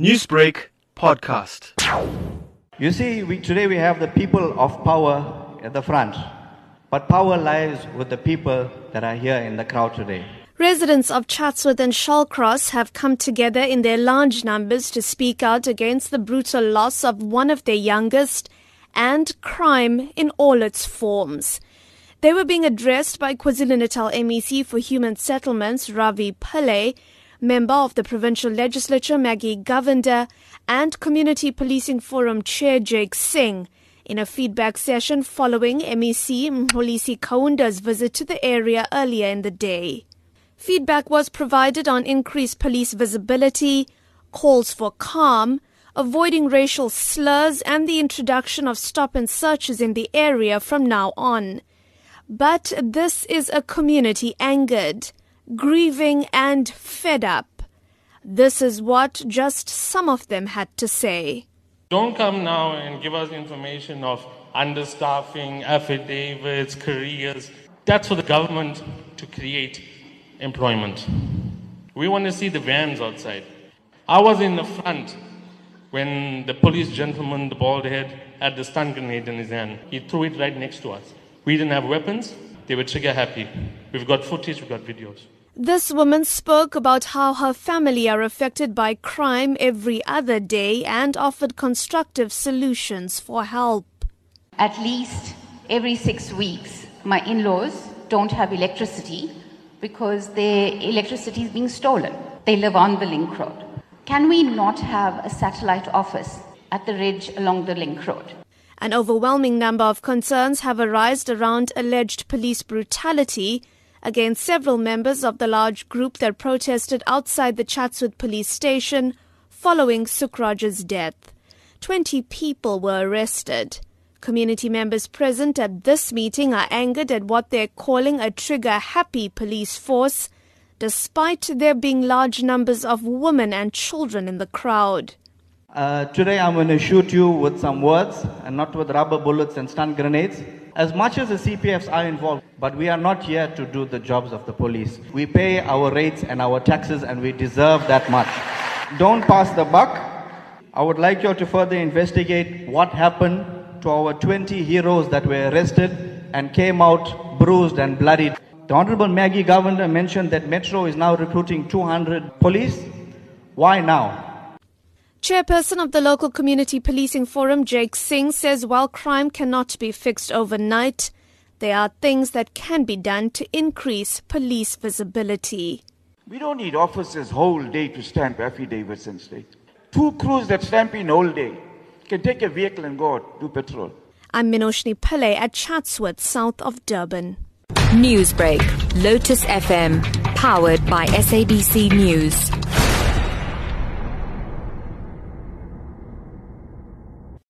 Newsbreak podcast. You see, we, today we have the people of power at the front, but power lies with the people that are here in the crowd today. Residents of Chatsworth and Shallcross have come together in their large numbers to speak out against the brutal loss of one of their youngest and crime in all its forms. They were being addressed by KwaZulu-Natal MEC for Human Settlements Ravi Pillay, member of the provincial legislature Maggie Govender, and Community Policing Forum Chair Jake Singh in a feedback session following MEC Mxolisi Kaunda's visit to the area earlier in the day. Feedback was provided on increased police visibility, calls for calm, avoiding racial slurs, and the introduction of stop and searches in the area from now on. But this is a community angered, grieving, and fed up. This is what just some of them had to say. Don't come now and give us information of understaffing, affidavits, careers. That's for the government to create employment. We want to see the vans outside. I was in the front when the police gentleman, the bald head, had the stun grenade in his hand. He threw it right next to us. We didn't have weapons. They were trigger happy. We've got footage, we've got videos. This woman spoke about how her family are affected by crime every other day and offered constructive solutions for help. At least every six weeks, my in laws don't have electricity because their electricity is being stolen. They live on the link road. Can we not have a satellite office at the ridge along the link road? An overwhelming number of concerns have arisen around alleged police brutality against several members of the large group that protested outside the Chatsworth police station following Sukraj's death. Twenty people were arrested. Community members present at this meeting are angered at what they're calling a trigger happy police force, despite there being large numbers of women and children in the crowd. Uh, today I'm going to shoot you with some words and not with rubber bullets and stun grenades. As much as the CPFs are involved, but we are not here to do the jobs of the police. We pay our rates and our taxes and we deserve that much. Don't pass the buck. I would like you to further investigate what happened to our 20 heroes that were arrested and came out bruised and bloodied. The Honorable Maggie Govender mentioned that Metro is now recruiting 200 police. Why now? Chairperson of the local community policing forum, Jake Singh, says while crime cannot be fixed overnight, there are things that can be done to increase police visibility. We don't need officers whole day to stamp affidavits and state. Two crews that stamp in whole day can take a vehicle and go out do patrol. I'm Minoshni Pillay at Chatsworth, south of Durban. Newsbreak, Lotus FM, powered by SABC News.